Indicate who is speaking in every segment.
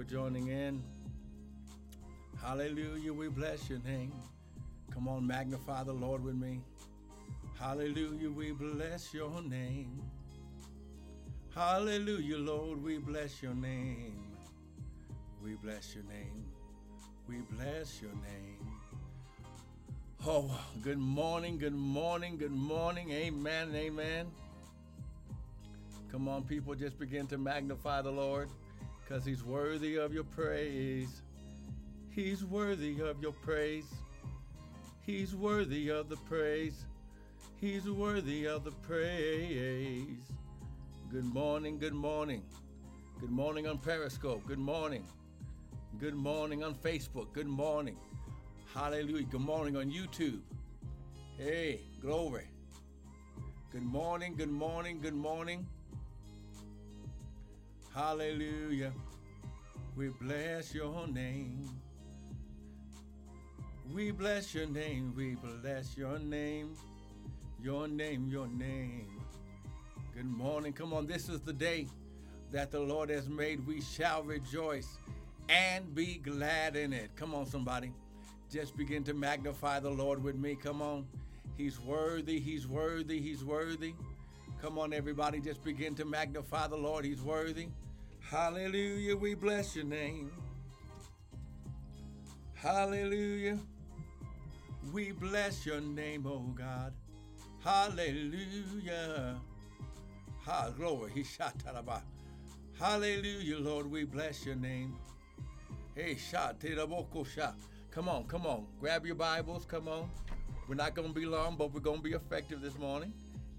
Speaker 1: for joining in. Hallelujah, we bless your name. Come on, magnify the Lord with me. Hallelujah, we bless your name. Hallelujah, Lord, we bless your name. We bless your name. We bless your name. Oh, good morning, good morning, good morning. Amen, amen. Come on, people, just begin to magnify the Lord because he's worthy of your praise. He's worthy of your praise. He's worthy of the praise. He's worthy of the praise. Good morning, good morning. Good morning on Periscope. Good morning. Good morning on Facebook. Good morning. Hallelujah. Good morning on YouTube. Hey, glory. Good morning, good morning, good morning. Hallelujah. We bless your name. We bless your name. We bless your name. Your name, your name. Good morning. Come on, this is the day that the Lord has made. We shall rejoice and be glad in it. Come on, somebody. Just begin to magnify the Lord with me. Come on. He's worthy. He's worthy. He's worthy. Come on, everybody. Just begin to magnify the Lord. He's worthy. Hallelujah. We bless your name. Hallelujah. We bless your name, oh God. Hallelujah. Ha, glory. He shot Hallelujah, Lord. We bless your name. Hey, shot. shot. Come on, come on. Grab your Bibles. Come on. We're not going to be long, but we're going to be effective this morning.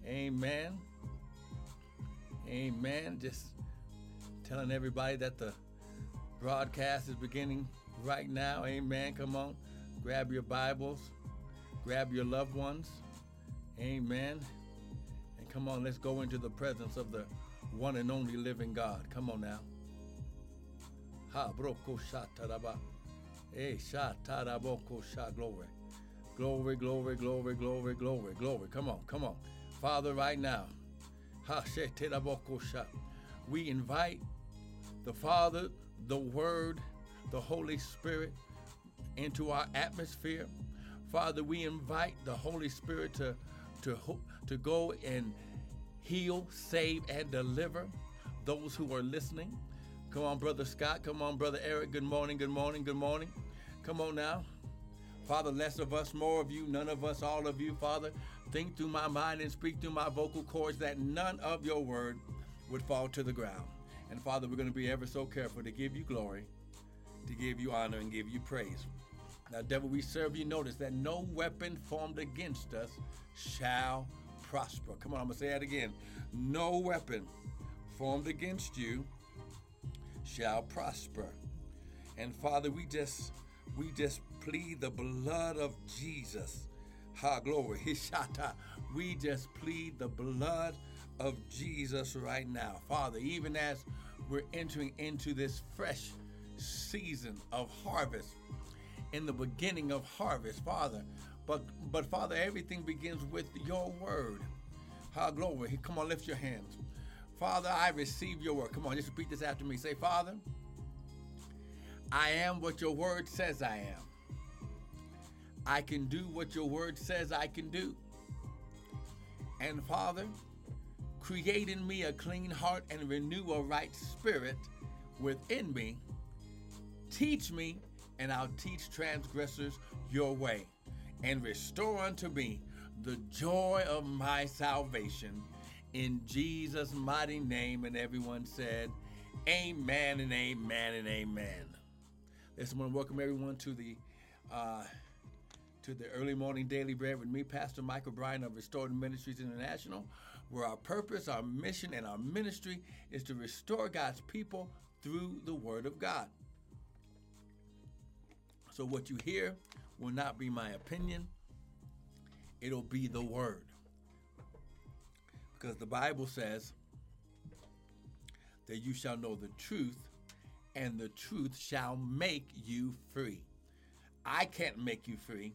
Speaker 1: Amen. Amen. Just telling everybody that the broadcast is beginning right now. Amen. Come on. Grab your Bibles. Grab your loved ones. Amen. And come on, let's go into the presence of the one and only living God. Come on now. Ha broko shataraba. Eh shataraboko sha glory. Glory, glory, glory, glory, glory, glory. Come on, come on. Father, right now. We invite the Father, the Word, the Holy Spirit into our atmosphere. Father, we invite the Holy Spirit to, to, to go and heal, save, and deliver those who are listening. Come on, Brother Scott. Come on, Brother Eric. Good morning, good morning, good morning. Come on now. Father, less of us, more of you, none of us, all of you, Father. Think through my mind and speak through my vocal cords that none of your word would fall to the ground. And Father, we're going to be ever so careful to give you glory, to give you honor, and give you praise. Now, devil, we serve you. Notice that no weapon formed against us shall prosper. Come on, I'm going to say that again. No weapon formed against you shall prosper. And Father, we just we just plead the blood of Jesus. Ha glory. Hishata. We just plead the blood of Jesus right now. Father, even as we're entering into this fresh season of harvest, in the beginning of harvest, Father. But but Father, everything begins with your word. Ha glory. Come on, lift your hands. Father, I receive your word. Come on, just repeat this after me. Say, Father, I am what your word says I am. I can do what your word says I can do. And Father, create in me a clean heart and renew a right spirit within me. Teach me, and I'll teach transgressors your way, and restore unto me the joy of my salvation in Jesus' mighty name. And everyone said, Amen and amen and amen. Listen, I want to welcome everyone to the uh, to the early morning daily bread with me, Pastor Michael Bryan of Restored Ministries International, where our purpose, our mission, and our ministry is to restore God's people through the Word of God. So, what you hear will not be my opinion, it'll be the Word. Because the Bible says that you shall know the truth, and the truth shall make you free. I can't make you free,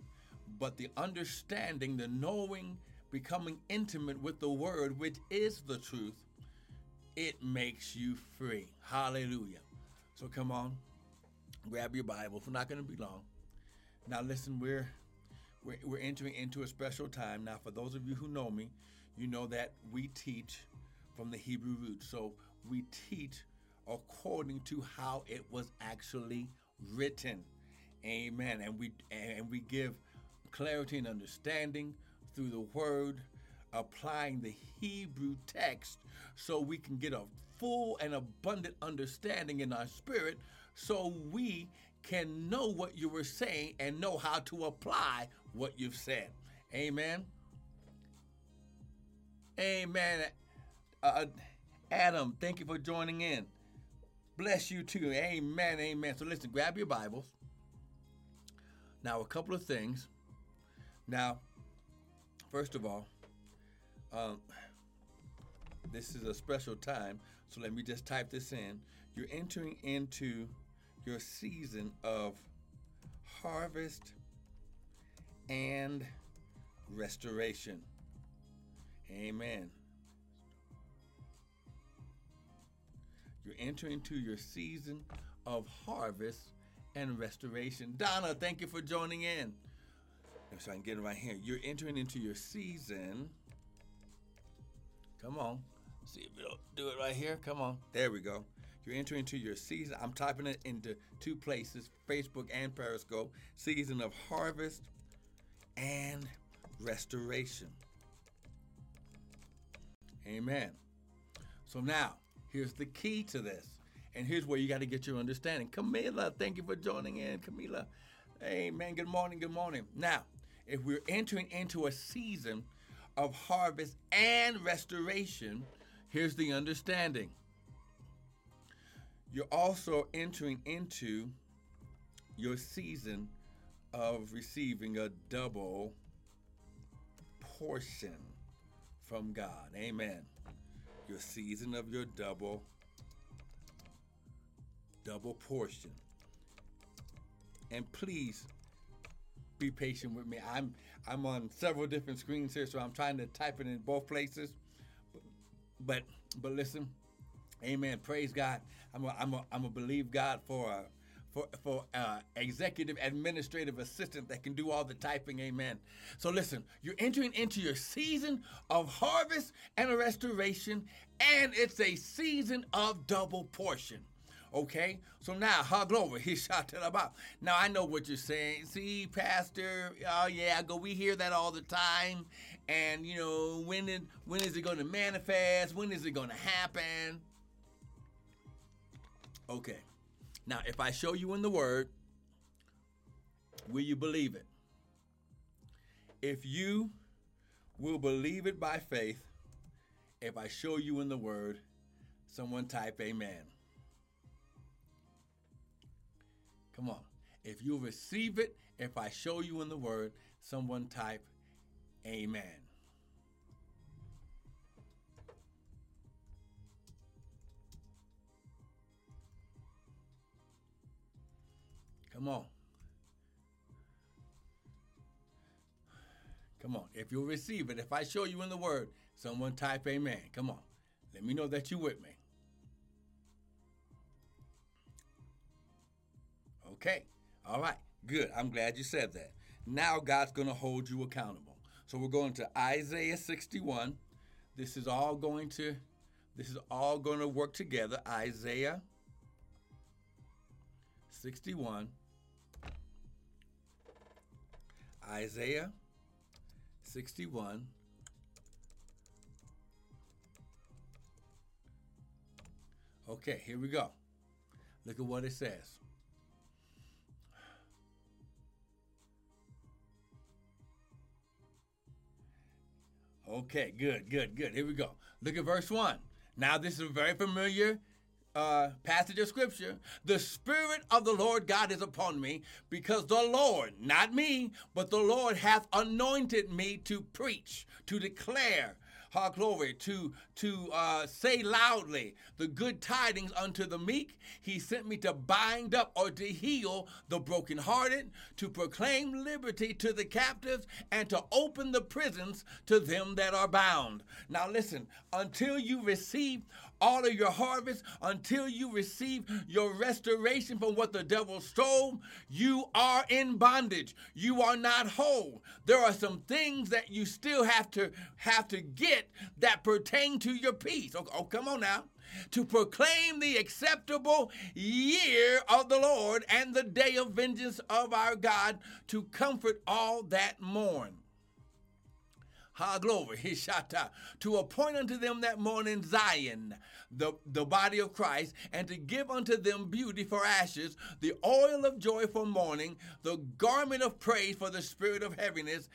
Speaker 1: but the understanding, the knowing, becoming intimate with the word, which is the truth, it makes you free. Hallelujah. So come on, grab your Bible. We're not going to be long. Now listen, we're, we're we're entering into a special time. Now, for those of you who know me, you know that we teach from the Hebrew root. So we teach according to how it was actually written. Amen. And we and we give clarity and understanding through the word, applying the Hebrew text so we can get a full and abundant understanding in our spirit so we can know what you were saying and know how to apply what you've said. Amen. Amen. Uh, Adam, thank you for joining in. Bless you too. Amen. Amen. So listen, grab your Bibles. Now, a couple of things. Now, first of all, um, this is a special time, so let me just type this in. You're entering into your season of harvest and restoration. Amen. You're entering into your season of harvest and restoration. Donna, thank you for joining in. So I can get it right here. You're entering into your season. Come on. See if don't do it right here. Come on. There we go. You're entering into your season. I'm typing it into two places Facebook and Periscope. Season of harvest and restoration. Amen. So now, here's the key to this. And here's where you got to get your understanding. Camila, thank you for joining in. Camila, amen. Good morning. Good morning. Now, if we're entering into a season of harvest and restoration, here's the understanding. You're also entering into your season of receiving a double portion from God. Amen. Your season of your double double portion. And please be patient with me. I'm I'm on several different screens here, so I'm trying to type it in both places. But but, listen, Amen. Praise God. I'm a, I'm a, I'm a believe God for a for for uh, executive administrative assistant that can do all the typing. Amen. So listen, you're entering into your season of harvest and restoration, and it's a season of double portion. Okay, so now hug over. He shot it about. Now I know what you're saying. See, Pastor, oh yeah, go. We hear that all the time, and you know when it, when is it going to manifest? When is it going to happen? Okay, now if I show you in the Word, will you believe it? If you will believe it by faith, if I show you in the Word, someone type Amen. Come on. If you receive it, if I show you in the word, someone type amen. Come on. Come on. If you'll receive it, if I show you in the word, someone type amen. Come on. Let me know that you're with me. Okay. All right. Good. I'm glad you said that. Now God's going to hold you accountable. So we're going to Isaiah 61. This is all going to this is all going to work together. Isaiah 61. Isaiah 61. Okay, here we go. Look at what it says. Okay, good, good, good. Here we go. Look at verse 1. Now, this is a very familiar uh, passage of scripture. The Spirit of the Lord God is upon me because the Lord, not me, but the Lord hath anointed me to preach, to declare our glory, to, to uh, say loudly the good tidings unto the meek. He sent me to bind up or to heal the brokenhearted, to proclaim liberty to the captives, and to open the prisons to them that are bound. Now listen, until you receive all of your harvest until you receive your restoration from what the devil stole, you are in bondage. You are not whole. There are some things that you still have to have to get that pertain to your peace. Oh, oh come on now to proclaim the acceptable year of the Lord and the day of vengeance of our God, to comfort all that mourn. Ha glory, Hishata, uh, to appoint unto them that morning Zion, the, the body of Christ, and to give unto them beauty for ashes, the oil of joy for mourning, the garment of praise for the spirit of heaviness,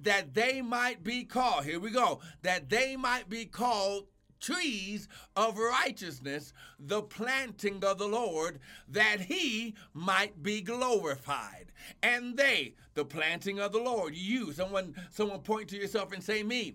Speaker 1: that they might be called, here we go, that they might be called trees of righteousness, the planting of the Lord, that he might be glorified. And they, the planting of the Lord, you, someone, someone point to yourself and say, Me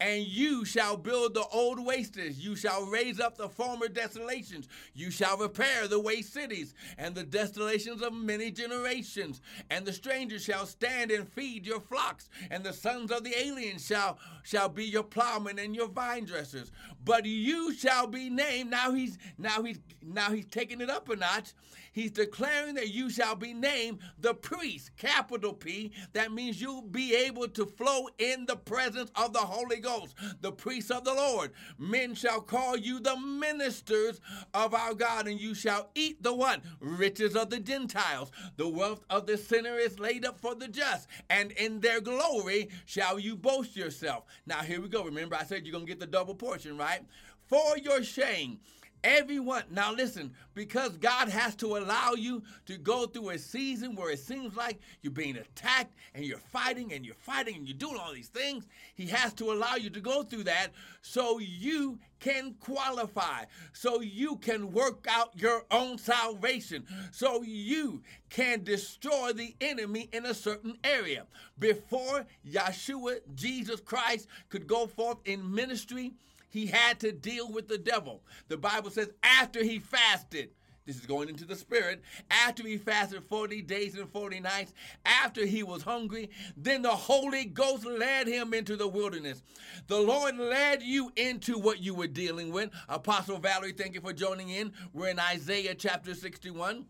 Speaker 1: and you shall build the old wastes. You shall raise up the former desolations. You shall repair the waste cities and the desolations of many generations. And the strangers shall stand and feed your flocks, and the sons of the aliens shall shall be your plowmen and your vine dressers. But you shall be named. Now he's now he's now he's taking it up a notch. He's declaring that you shall be named the priest, capital P. That means you'll be able to flow in the presence of the Holy Ghost, the priest of the Lord. Men shall call you the ministers of our God, and you shall eat the what? Riches of the Gentiles. The wealth of the sinner is laid up for the just, and in their glory shall you boast yourself. Now, here we go. Remember, I said you're going to get the double portion, right? For your shame Everyone, now listen, because God has to allow you to go through a season where it seems like you're being attacked and you're fighting and you're fighting and you're doing all these things, He has to allow you to go through that so you can qualify, so you can work out your own salvation, so you can destroy the enemy in a certain area. Before Yeshua, Jesus Christ, could go forth in ministry, he had to deal with the devil. The Bible says after he fasted, this is going into the spirit. After he fasted 40 days and 40 nights, after he was hungry, then the Holy Ghost led him into the wilderness. The Lord led you into what you were dealing with. Apostle Valerie, thank you for joining in. We're in Isaiah chapter 61.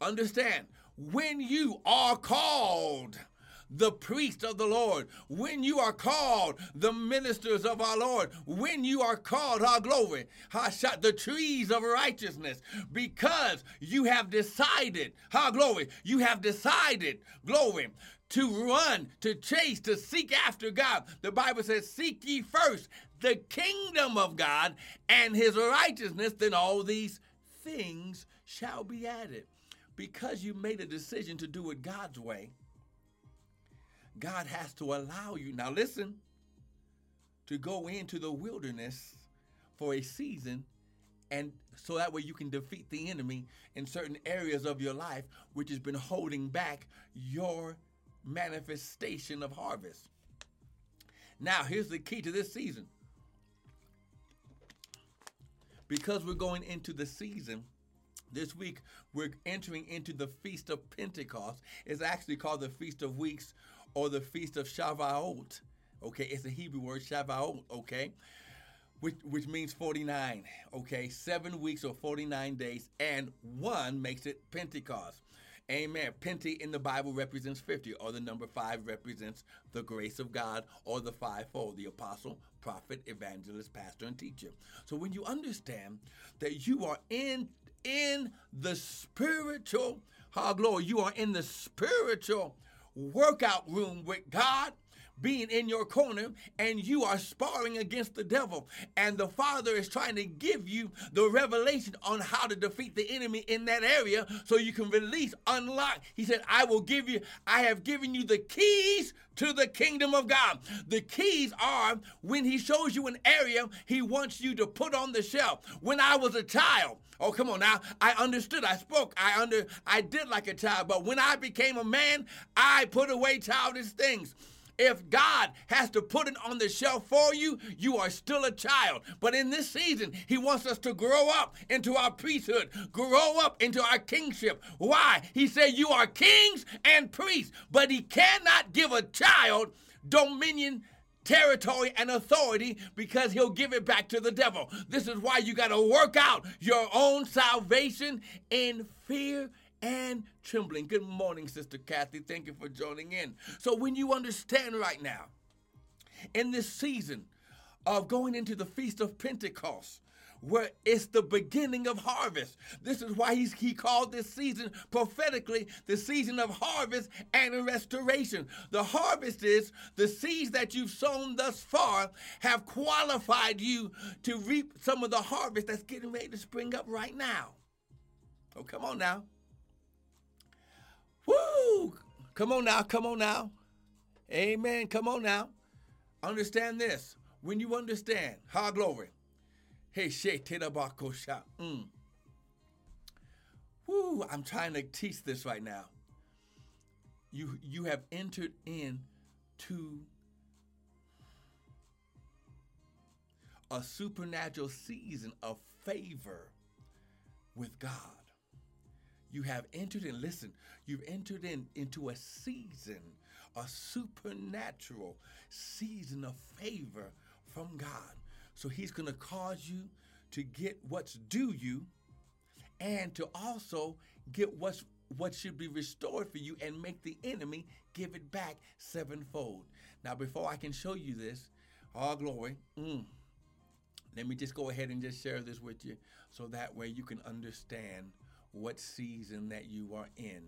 Speaker 1: Understand, when you are called, the priest of the Lord, when you are called the ministers of our Lord, when you are called our glory, ha shot the trees of righteousness, because you have decided, our glory, you have decided, glory, to run, to chase, to seek after God. The Bible says, Seek ye first the kingdom of God and his righteousness, then all these things shall be added. Because you made a decision to do it God's way, God has to allow you, now listen, to go into the wilderness for a season and so that way you can defeat the enemy in certain areas of your life which has been holding back your manifestation of harvest. Now, here's the key to this season. Because we're going into the season, this week we're entering into the Feast of Pentecost. It's actually called the Feast of Weeks or the feast of Shavuot. Okay, it's a Hebrew word, Shavuot, okay? Which, which means 49, okay? Seven weeks or 49 days, and one makes it Pentecost. Amen. Pente in the Bible represents 50, or the number five represents the grace of God, or the fivefold the apostle, prophet, evangelist, pastor, and teacher. So when you understand that you are in in the spiritual, how glory, you are in the spiritual workout room with God being in your corner and you are sparring against the devil. And the Father is trying to give you the revelation on how to defeat the enemy in that area so you can release, unlock. He said, I will give you, I have given you the keys to the kingdom of God. The keys are when He shows you an area He wants you to put on the shelf. When I was a child, Oh, come on now. I understood. I spoke. I under I did like a child. But when I became a man, I put away childish things. If God has to put it on the shelf for you, you are still a child. But in this season, He wants us to grow up into our priesthood, grow up into our kingship. Why? He said, You are kings and priests, but He cannot give a child dominion territory and authority because he'll give it back to the devil. This is why you got to work out your own salvation in fear and trembling. Good morning, Sister Kathy. Thank you for joining in. So, when you understand right now, in this season of going into the Feast of Pentecost, where it's the beginning of harvest. This is why he's, he called this season prophetically the season of harvest and restoration. The harvest is the seeds that you've sown thus far have qualified you to reap some of the harvest that's getting ready to spring up right now. Oh, come on now. Come on now, come on now. Amen. Come on now. Understand this. When you understand, high glory, Hey, Shay Tedabakosha. Mm. Woo, I'm trying to teach this right now. You you have entered in to a supernatural season of favor with God. You have entered in, listen, you've entered in into a season, a supernatural season of favor from God. So he's going to cause you to get what's due you and to also get what's what should be restored for you and make the enemy give it back sevenfold. Now, before I can show you this, all glory, mm, let me just go ahead and just share this with you so that way you can understand what season that you are in.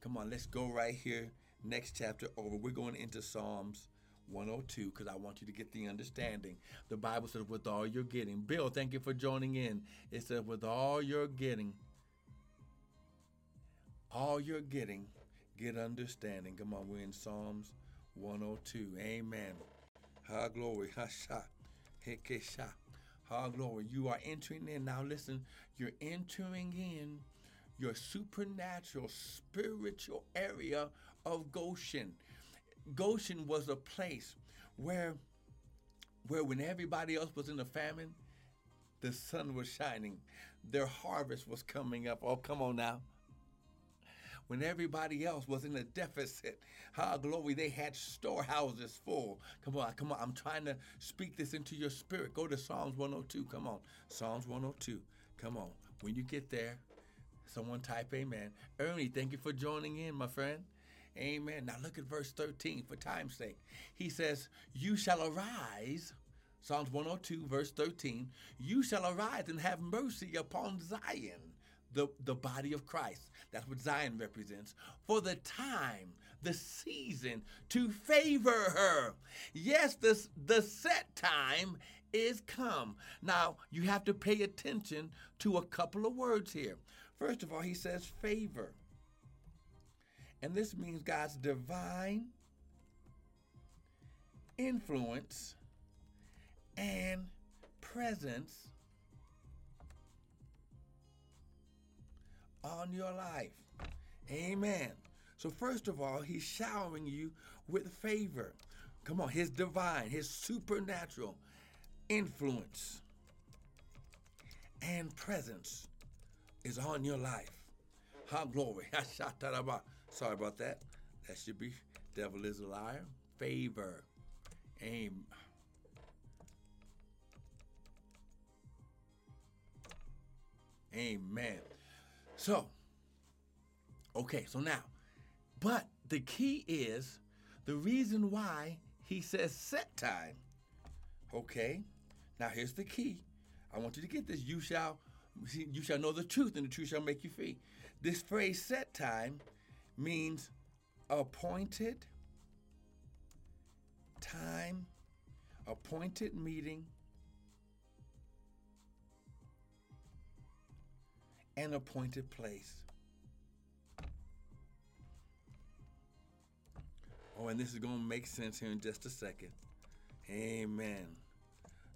Speaker 1: Come on, let's go right here. Next chapter over. We're going into Psalms 102 because I want you to get the understanding. The Bible says, with all you're getting. Bill, thank you for joining in. It says, with all you're getting, all you're getting, get understanding. Come on, we're in Psalms 102. Amen. Ha glory. Ha sha. sha. Ha glory. You are entering in. Now listen, you're entering in your supernatural, spiritual area of Goshen. Goshen was a place where, where when everybody else was in a famine, the sun was shining. Their harvest was coming up. Oh, come on now. When everybody else was in a deficit, how glory, they had storehouses full. Come on, come on. I'm trying to speak this into your spirit. Go to Psalms 102. Come on. Psalms 102. Come on. When you get there, someone type amen. Ernie, thank you for joining in, my friend. Amen. Now look at verse 13 for time's sake. He says, You shall arise. Psalms 102, verse 13. You shall arise and have mercy upon Zion, the, the body of Christ. That's what Zion represents. For the time, the season to favor her. Yes, the, the set time is come. Now, you have to pay attention to a couple of words here. First of all, he says favor. And this means God's divine influence and presence on your life. Amen. So, first of all, He's showering you with favor. Come on, His divine, His supernatural influence and presence is on your life. How glory. Sorry about that. That should be devil is a liar. Favor. Aim. Amen. So, okay, so now, but the key is the reason why he says set time. Okay, now here's the key. I want you to get this. You shall, you shall know the truth, and the truth shall make you free. This phrase "set time" means appointed time, appointed meeting, and appointed place. Oh, and this is going to make sense here in just a second. Amen.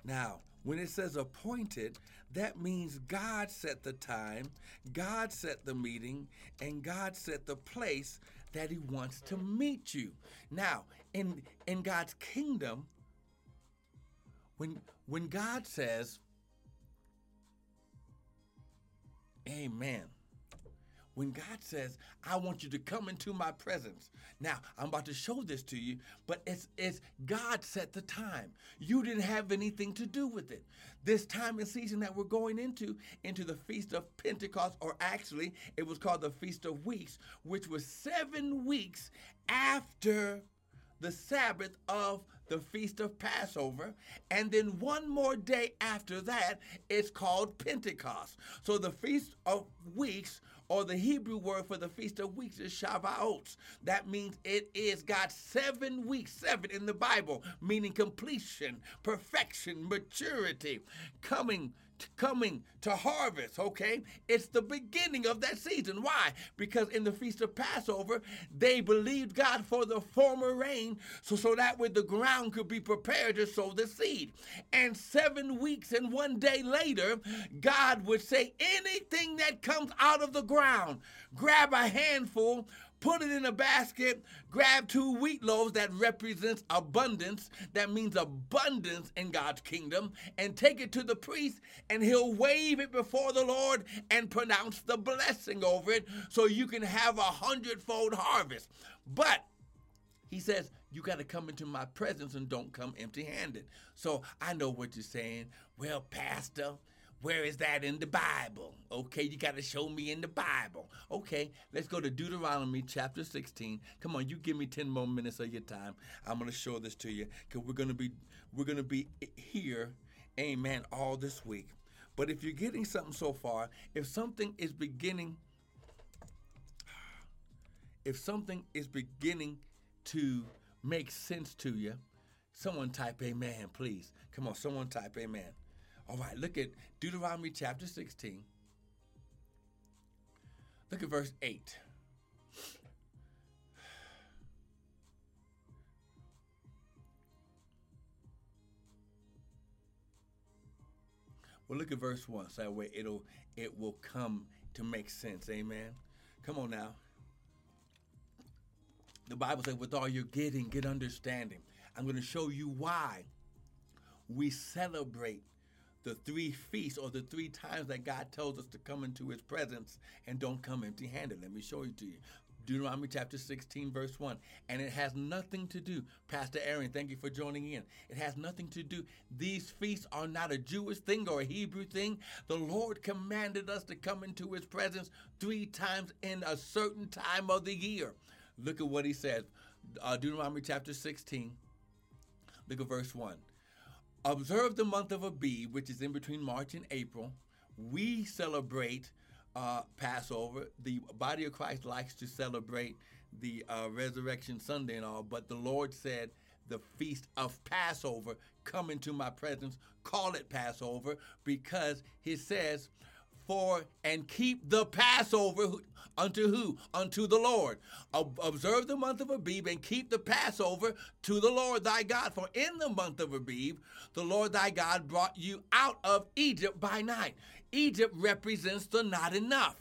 Speaker 1: Now, when it says appointed, that means God set the time, God set the meeting, and God set the place that He wants to meet you. Now, in in God's kingdom, when when God says, Amen. When God says, I want you to come into my presence. Now, I'm about to show this to you, but it's, it's God set the time. You didn't have anything to do with it. This time and season that we're going into, into the Feast of Pentecost, or actually, it was called the Feast of Weeks, which was seven weeks after the Sabbath of the Feast of Passover. And then one more day after that, it's called Pentecost. So the Feast of Weeks or the Hebrew word for the Feast of Weeks is Shavuot. That means it is God's seven weeks, seven in the Bible, meaning completion, perfection, maturity, coming coming to harvest, okay? It's the beginning of that season. Why? Because in the Feast of Passover, they believed God for the former rain, so, so that way the ground could be prepared to sow the seed. And seven weeks and one day later, God would say, anything that comes out of the ground, grab a handful, put it in a basket, grab two wheat loaves that represents abundance, that means abundance in God's kingdom, and take it to the priest, and he'll wave it before the Lord and pronounce the blessing over it so you can have a hundredfold harvest. But he says, you got to come into my presence and don't come empty handed. So I know what you're saying. Well, Pastor, where is that in the Bible? Okay, you got to show me in the Bible. Okay, let's go to Deuteronomy chapter 16. Come on, you give me 10 more minutes of your time. I'm going to show this to you cuz we're going to be we're going to be here, amen, all this week. But if you're getting something so far, if something is beginning if something is beginning to make sense to you, someone type amen, please. Come on, someone type amen. All right, look at Deuteronomy chapter 16. Look at verse 8. Well, look at verse 1. So that way it'll it will come to make sense. Amen. Come on now. The Bible says, with all you're getting, get understanding. I'm going to show you why we celebrate the three feasts or the three times that God tells us to come into his presence and don't come empty handed. Let me show it to you. Deuteronomy chapter 16, verse 1. And it has nothing to do, Pastor Aaron, thank you for joining in. It has nothing to do. These feasts are not a Jewish thing or a Hebrew thing. The Lord commanded us to come into his presence three times in a certain time of the year. Look at what he says. Uh, Deuteronomy chapter 16, look at verse 1 observe the month of Abib, which is in between March and April. We celebrate uh, Passover. The body of Christ likes to celebrate the uh, Resurrection Sunday and all, but the Lord said, the feast of Passover, come into my presence, call it Passover, because he says, and keep the Passover unto who? Unto the Lord. Observe the month of Abib and keep the Passover to the Lord thy God. For in the month of Abib, the Lord thy God brought you out of Egypt by night. Egypt represents the not enough.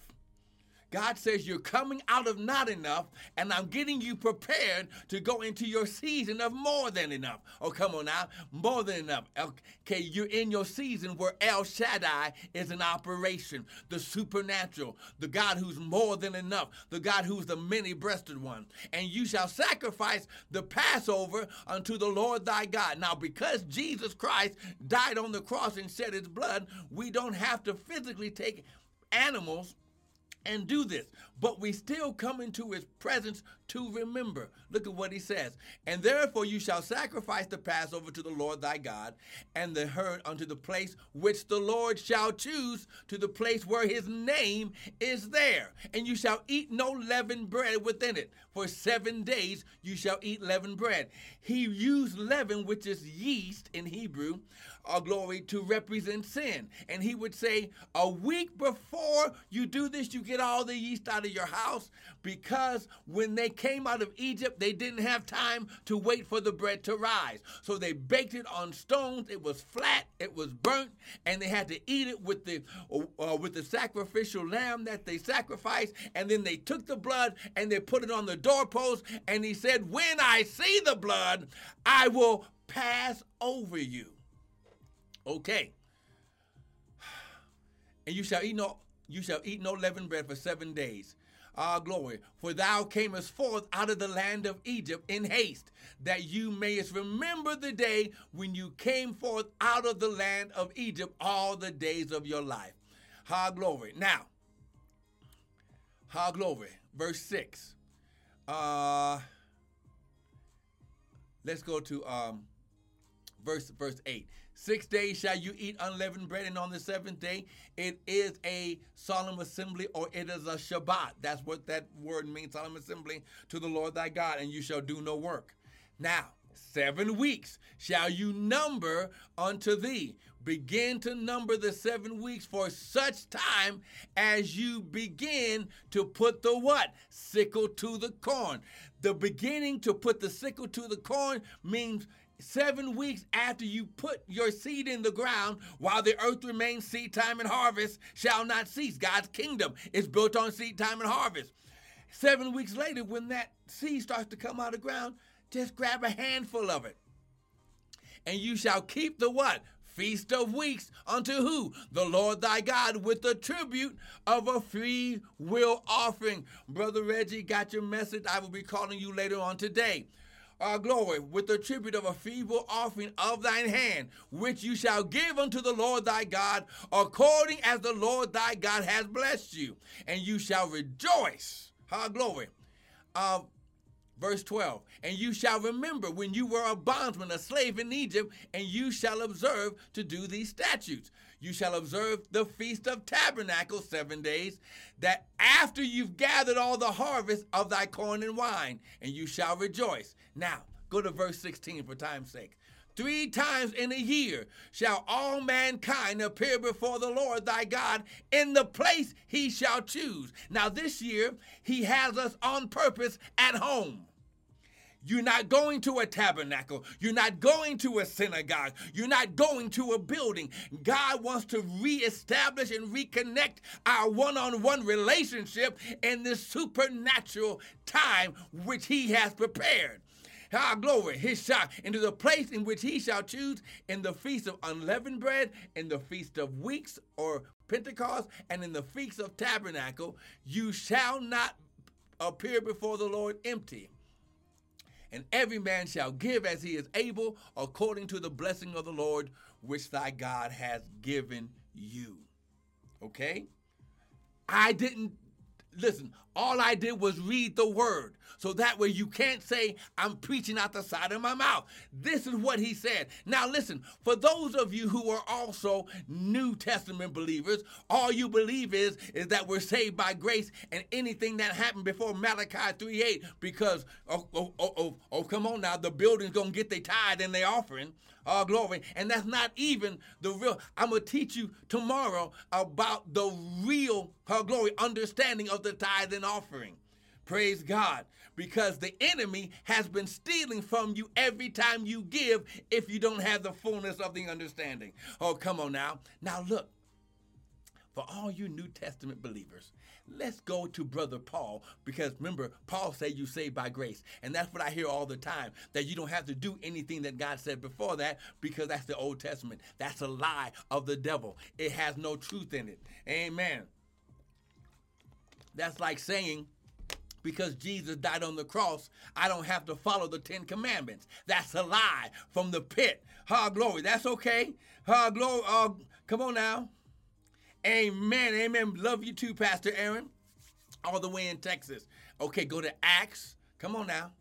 Speaker 1: God says you're coming out of not enough, and I'm getting you prepared to go into your season of more than enough. Oh, come on now, more than enough. Okay, you're in your season where El Shaddai is an operation, the supernatural, the God who's more than enough, the God who's the many breasted one. And you shall sacrifice the Passover unto the Lord thy God. Now, because Jesus Christ died on the cross and shed his blood, we don't have to physically take animals and do this. But we still come into his presence to remember. Look at what he says. And therefore you shall sacrifice the Passover to the Lord thy God, and the herd unto the place which the Lord shall choose, to the place where his name is there. And you shall eat no leavened bread within it. For seven days you shall eat leavened bread. He used leaven, which is yeast in Hebrew, uh, glory, to represent sin. And he would say, a week before you do this, you get all the yeast out of your house, because when they came out of Egypt, they didn't have time to wait for the bread to rise. So they baked it on stones. It was flat, it was burnt, and they had to eat it with the uh, with the sacrificial lamb that they sacrificed. And then they took the blood and they put it on the doorpost. And he said, "When I see the blood, I will pass over you." Okay. And you shall eat no you shall eat no leavened bread for seven days. Ah, glory. For thou camest forth out of the land of Egypt in haste, that you mayest remember the day when you came forth out of the land of Egypt all the days of your life. Ha, glory. Now, ha, glory. Verse 6. Uh, let's go to um, verse verse 8 six days shall you eat unleavened bread and on the seventh day it is a solemn assembly or it is a shabbat. That's what that word means solemn assembly to the lord thy god and you shall do no work. Now seven weeks shall you number unto thee begin to number the seven weeks for such time as you begin to put the what sickle to the corn the beginning to put the sickle to the corn means seven weeks after you put your seed in the ground, while the earth remains seed time and harvest shall not cease. God's kingdom is built on seed time and harvest. Seven weeks later, when that seed starts to come out of the ground, just grab a handful of it. And you shall keep the what? Feast of weeks unto who? The Lord thy God with the tribute of a free will offering. Brother Reggie got your message. I will be calling you later on today uh, glory with the tribute of a feeble offering of thine hand, which you shall give unto the Lord thy God, according as the Lord thy God has blessed you, and you shall rejoice. Our glory. Uh, verse 12 and you shall remember when you were a bondsman a slave in egypt and you shall observe to do these statutes you shall observe the feast of tabernacles seven days that after you've gathered all the harvest of thy corn and wine and you shall rejoice now, go to verse 16 for time's sake. Three times in a year shall all mankind appear before the Lord thy God in the place he shall choose. Now, this year, he has us on purpose at home. You're not going to a tabernacle. You're not going to a synagogue. You're not going to a building. God wants to reestablish and reconnect our one on one relationship in this supernatural time which He has prepared. Our glory, his shall, into the place in which he shall choose in the feast of unleavened bread, in the feast of weeks or Pentecost, and in the feast of tabernacle, you shall not appear before the Lord empty. And every man shall give as he is able, according to the blessing of the Lord, which thy God has given you. Okay? I didn't listen, all I did was read the word. So that way you can't say, I'm preaching out the side of my mouth. This is what he said. Now, listen, for those of you who are also New Testament believers, all you believe is, is that we're saved by grace and anything that happened before Malachi 3 8, because, oh, oh, oh, oh, oh come on now, the building's going to get their tithe and their offering. Oh, glory. And that's not even the real. I'm going to teach you tomorrow about the real, oh, glory, understanding of the tithe and offering. Praise God. Because the enemy has been stealing from you every time you give if you don't have the fullness of the understanding. Oh, come on now. Now, look, for all you New Testament believers, let's go to Brother Paul because remember, Paul said you saved by grace. And that's what I hear all the time that you don't have to do anything that God said before that because that's the Old Testament. That's a lie of the devil, it has no truth in it. Amen. That's like saying, because Jesus died on the cross, I don't have to follow the Ten Commandments. That's a lie from the pit. Ha, glory. That's okay. Ha, glory. Uh, come on now. Amen. Amen. Love you too, Pastor Aaron. All the way in Texas. Okay, go to Acts. Come on now.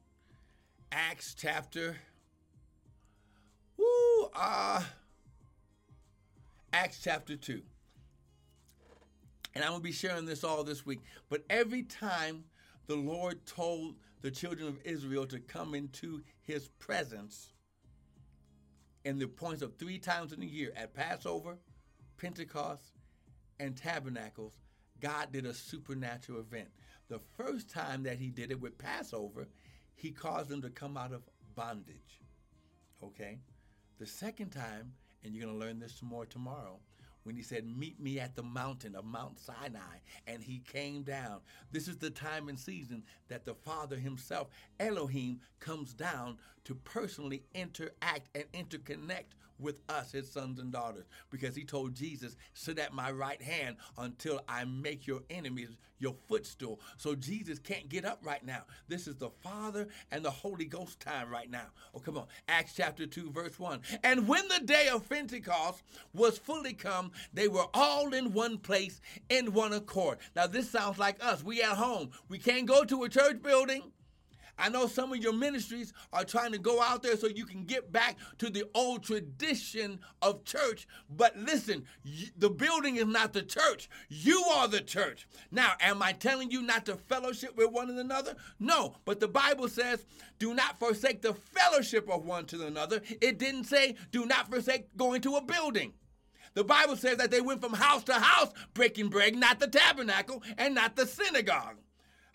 Speaker 1: Acts chapter. Woo, uh, Acts chapter 2. And I'm going to be sharing this all this week. But every time the Lord told the children of Israel to come into his presence in the points of three times in the year at Passover, Pentecost, and Tabernacles, God did a supernatural event. The first time that he did it with Passover, he caused them to come out of bondage. Okay? The second time, and you're going to learn this more tomorrow, when he said, Meet me at the mountain of Mount Sinai. And he came down. This is the time and season that the Father himself, Elohim, comes down to personally interact and interconnect with us, his sons and daughters, because he told Jesus, Sit at my right hand until I make your enemies your footstool. So Jesus can't get up right now. This is the Father and the Holy Ghost time right now. Oh, come on. Acts chapter 2, verse 1. And when the day of Pentecost was fully come, they were all in one place in one accord. Now, this sounds like us. We at home. We can't go to a church building. I know some of your ministries are trying to go out there so you can get back to the old tradition of church. But listen, the building is not the church. You are the church. Now, am I telling you not to fellowship with one another? No, but the Bible says, do not forsake the fellowship of one to another. It didn't say, do not forsake going to a building. The Bible says that they went from house to house breaking bread, not the tabernacle and not the synagogue.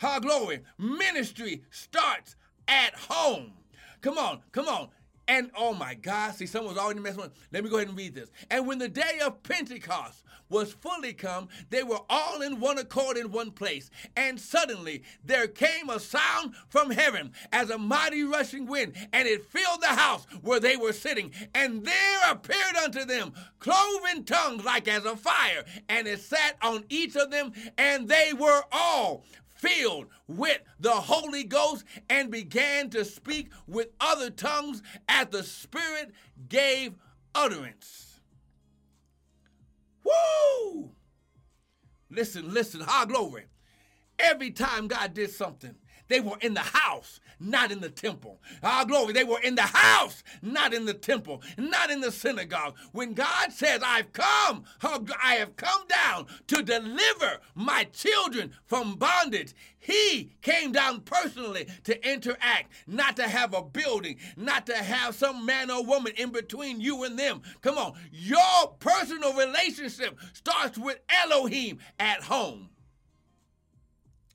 Speaker 1: Her glory. Ministry starts at home. Come on, come on. And oh my God, see, someone's already messing with. Let me go ahead and read this. And when the day of Pentecost was fully come, they were all in one accord in one place. And suddenly there came a sound from heaven as a mighty rushing wind, and it filled the house where they were sitting. And there appeared unto them cloven tongues like as a fire, and it sat on each of them, and they were all filled with the Holy Ghost and began to speak with other tongues as the Spirit gave utterance. Woo! Listen, listen, high glory. Every time God did something, they were in the house, not in the temple. Our glory, they were in the house, not in the temple, not in the synagogue. When God says, I've come, I have come down to deliver my children from bondage, He came down personally to interact, not to have a building, not to have some man or woman in between you and them. Come on, your personal relationship starts with Elohim at home.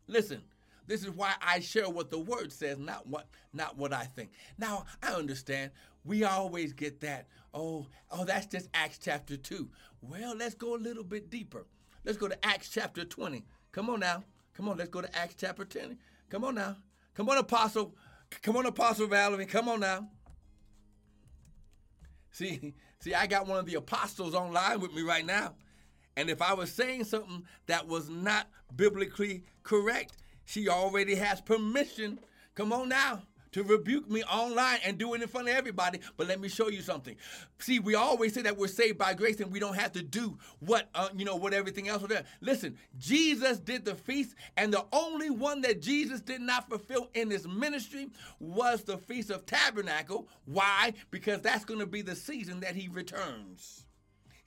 Speaker 1: Listen, this is why I share what the word says, not what not what I think. Now, I understand we always get that, oh, oh, that's just Acts chapter 2. Well, let's go a little bit deeper. Let's go to Acts chapter 20. Come on now. Come on, let's go to Acts chapter 10. Come on now. Come on, Apostle. Come on, Apostle Valerie. Come on now. See, see, I got one of the apostles online with me right now. And if I was saying something that was not biblically correct, she already has permission. Come on now to rebuke me online and do it in front of everybody. But let me show you something. See, we always say that we're saved by grace and we don't have to do what uh, you know what everything else. Listen, Jesus did the feast, and the only one that Jesus did not fulfill in his ministry was the feast of tabernacle. Why? Because that's going to be the season that he returns.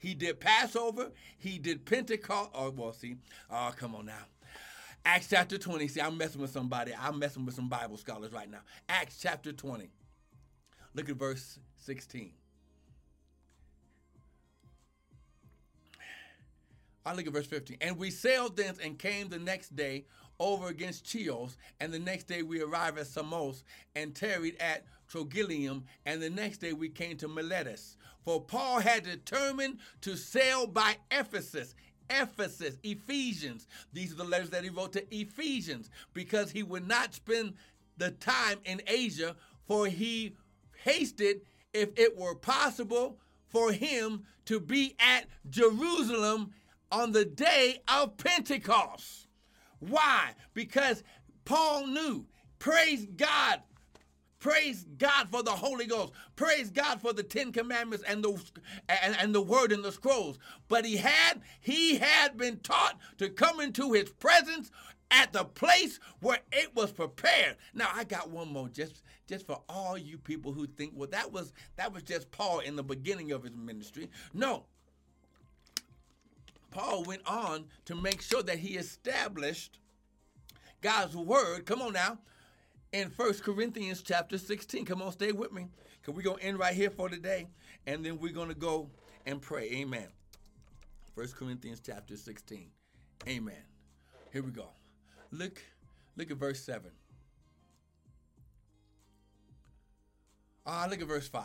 Speaker 1: He did Passover. He did Pentecost. Oh, well, see. Oh, come on now. Acts chapter 20. See, I'm messing with somebody. I'm messing with some Bible scholars right now. Acts chapter 20. Look at verse 16. I look at verse 15. And we sailed thence and came the next day over against Chios, and the next day we arrived at Samos and tarried at Trogyllium, and the next day we came to Miletus. For Paul had determined to sail by Ephesus Ephesus, Ephesians. These are the letters that he wrote to Ephesians because he would not spend the time in Asia, for he hasted, if it were possible, for him to be at Jerusalem on the day of Pentecost. Why? Because Paul knew, praise God, Praise God for the Holy Ghost. Praise God for the Ten Commandments and the and, and the Word in the scrolls. But he had he had been taught to come into His presence at the place where it was prepared. Now I got one more just just for all you people who think well that was that was just Paul in the beginning of his ministry. No. Paul went on to make sure that he established God's word. Come on now in First Corinthians chapter 16. Come on, stay with me. Because we're going to end right here for today. And then we're going to go and pray. Amen. First Corinthians chapter 16. Amen. Here we go. Look, look at verse 7. Ah, look at verse 5.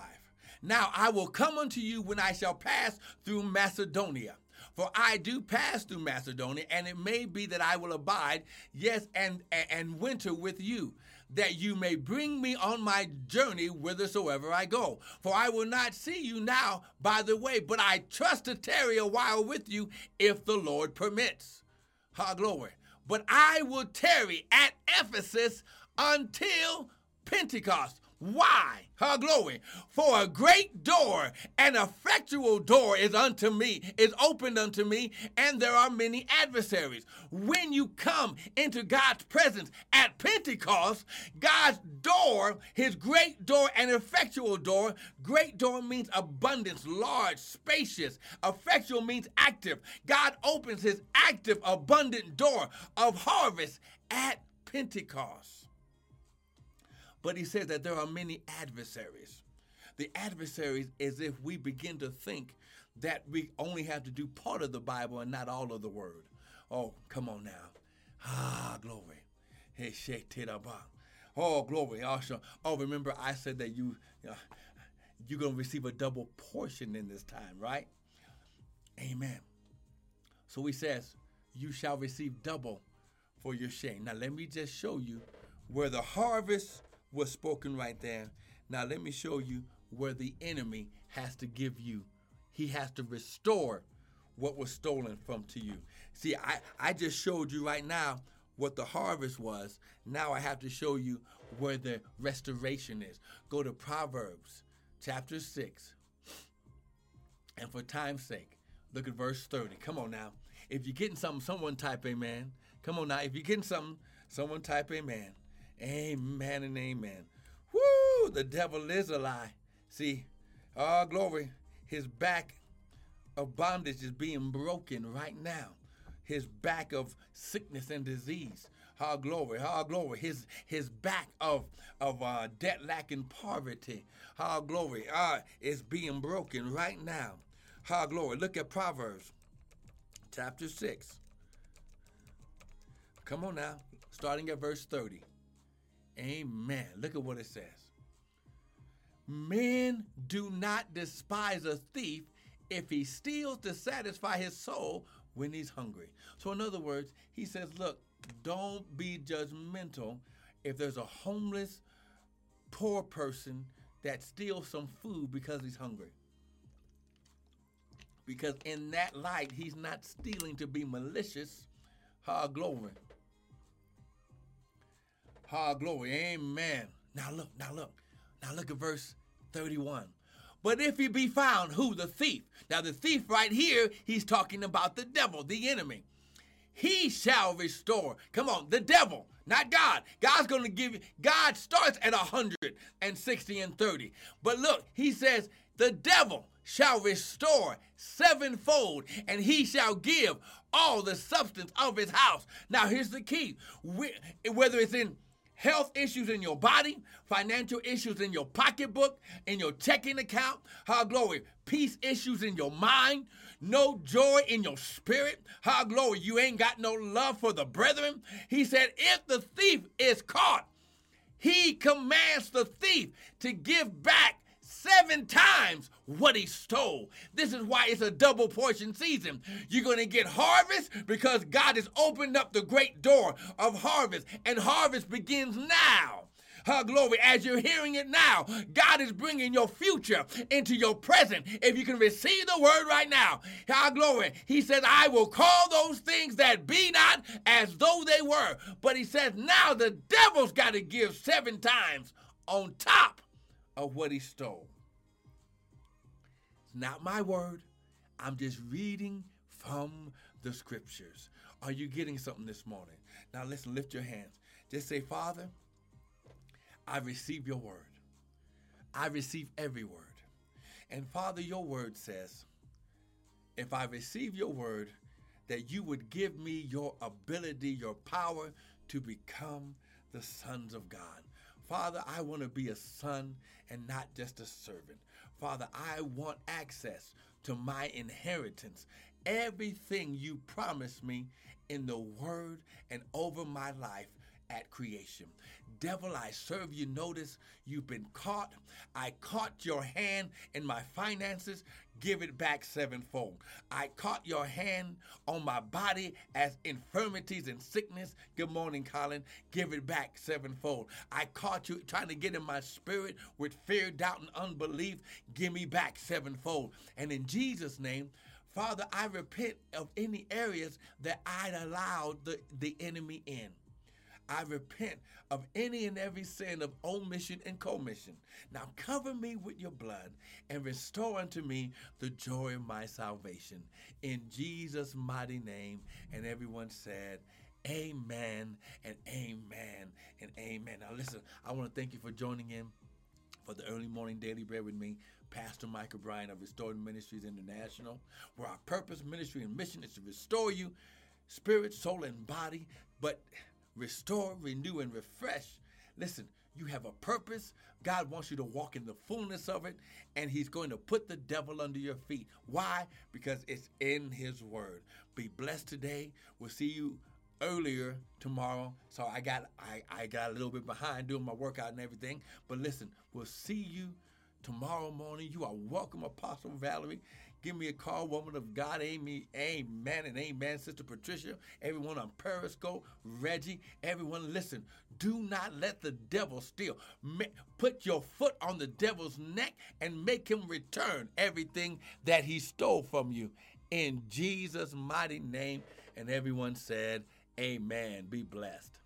Speaker 1: Now I will come unto you when I shall pass through Macedonia For I do pass through Macedonia, and it may be that I will abide, yes, and, and winter with you, that you may bring me on my journey whithersoever I go. For I will not see you now by the way, but I trust to tarry a while with you if the Lord permits. Ha, glory. But I will tarry at Ephesus until Pentecost. Why? Her glory. For a great door, an effectual door is unto me, is opened unto me, and there are many adversaries. When you come into God's presence at Pentecost, God's door, his great door, an effectual door, great door means abundance, large, spacious. Effectual means active. God opens his active, abundant door of harvest at Pentecost. But he says that there are many adversaries. The adversaries is if we begin to think that we only have to do part of the Bible and not all of the word. Oh, come on now. Ah, glory. Hey, Oh, glory. Also, oh, remember I said that you, uh, you're going to receive a double portion in this time, right? Amen. So he says, you shall receive double for your shame. Now, let me just show you where the harvest was spoken right there. Now, let me show you where the enemy has to give you, he has to restore what was stolen from to you. See, I, I just showed you right now what the harvest was. Now I have to show you where the restoration is. Go to Proverbs chapter 6. And for time's sake, look at verse 30. Come on now. If you're getting something, someone type amen. Come on now. If you're getting something, someone type amen. Amen and amen. Woo! The devil is a lie. See, oh, glory. His back of bondage is being broken right now. His back of sickness and disease. How glory, how glory. His his back of of uh, debt, lack, and poverty. How glory, uh, is being broken right now. How glory. Look at Proverbs chapter 6. Come on now, starting at verse 30. Amen. Look at what it says. Men do not despise a thief if he steals to satisfy his soul when he's hungry. So, in other words, he says, look, don't be judgmental if there's a homeless, poor person that steals some food because he's hungry. Because in that light, he's not stealing to be malicious. Ha, glory. Ha, glory. Amen. Now look, now look. Now look at verse 31. But if he be found, who? The thief. Now, the thief right here, he's talking about the devil, the enemy. He shall restore. Come on, the devil, not God. God's going to give you, God starts at 160 and 30. But look, he says, the devil shall restore sevenfold, and he shall give all the substance of his house. Now, here's the key. Whether it's in health issues in your body, financial issues in your pocketbook, in your checking account, how glory, peace issues in your mind, no joy in your spirit, how glory, you ain't got no love for the brethren. He said, if the thief is caught, he commands the thief to give back seven times what he stole. This is why it's a double portion season. You're going to get harvest because God has opened up the great door of harvest, and harvest begins now. Her glory, as you're hearing it now, God is bringing your future into your present. If you can receive the word right now, her glory, He says, I will call those things that be not as though they were. But He says, now the devil's got to give seven times on top of what he stole. Not my word. I'm just reading from the scriptures. Are you getting something this morning? Now listen, lift your hands. Just say, Father, I receive your word. I receive every word. And Father, your word says, if I receive your word, that you would give me your ability, your power to become the sons of God. Father, I want to be a son and not just a servant. Father, I want access to my inheritance. Everything you promised me in the word and over my life at creation. Devil, I serve you. Notice you've been caught. I caught your hand in my finances. Give it back sevenfold. I caught your hand on my body as infirmities and sickness. Good morning, Colin. Give it back sevenfold. I caught you trying to get in my spirit with fear, doubt, and unbelief. Give me back sevenfold. And in Jesus' name, Father, I repent of any areas that I'd allowed the, the enemy in. I repent of any and every sin of omission and commission. Now cover me with your blood and restore unto me the joy of my salvation. In Jesus' mighty name. And everyone said, Amen and amen and amen. Now listen, I want to thank you for joining in for the early morning daily bread with me, Pastor Michael Bryan of Restored Ministries International, where our purpose, ministry, and mission is to restore you, spirit, soul, and body, but restore, renew, and refresh. Listen, you have a purpose. God wants you to walk in the fullness of it, and He's going to put the devil under your feet. Why? Because it's in His Word. Be blessed today. We'll see you earlier tomorrow. So I got I, I got a little bit behind doing my workout and everything. But listen, we'll see you tomorrow morning. You are welcome, Apostle Valerie. Give me a call, woman of God. Amy, amen and amen. Sister Patricia, everyone on Periscope, Reggie, everyone, listen. Do not let the devil steal. Put your foot on the devil's neck and make him return everything that he stole from you. In Jesus' mighty name. And everyone said, Amen. Be blessed.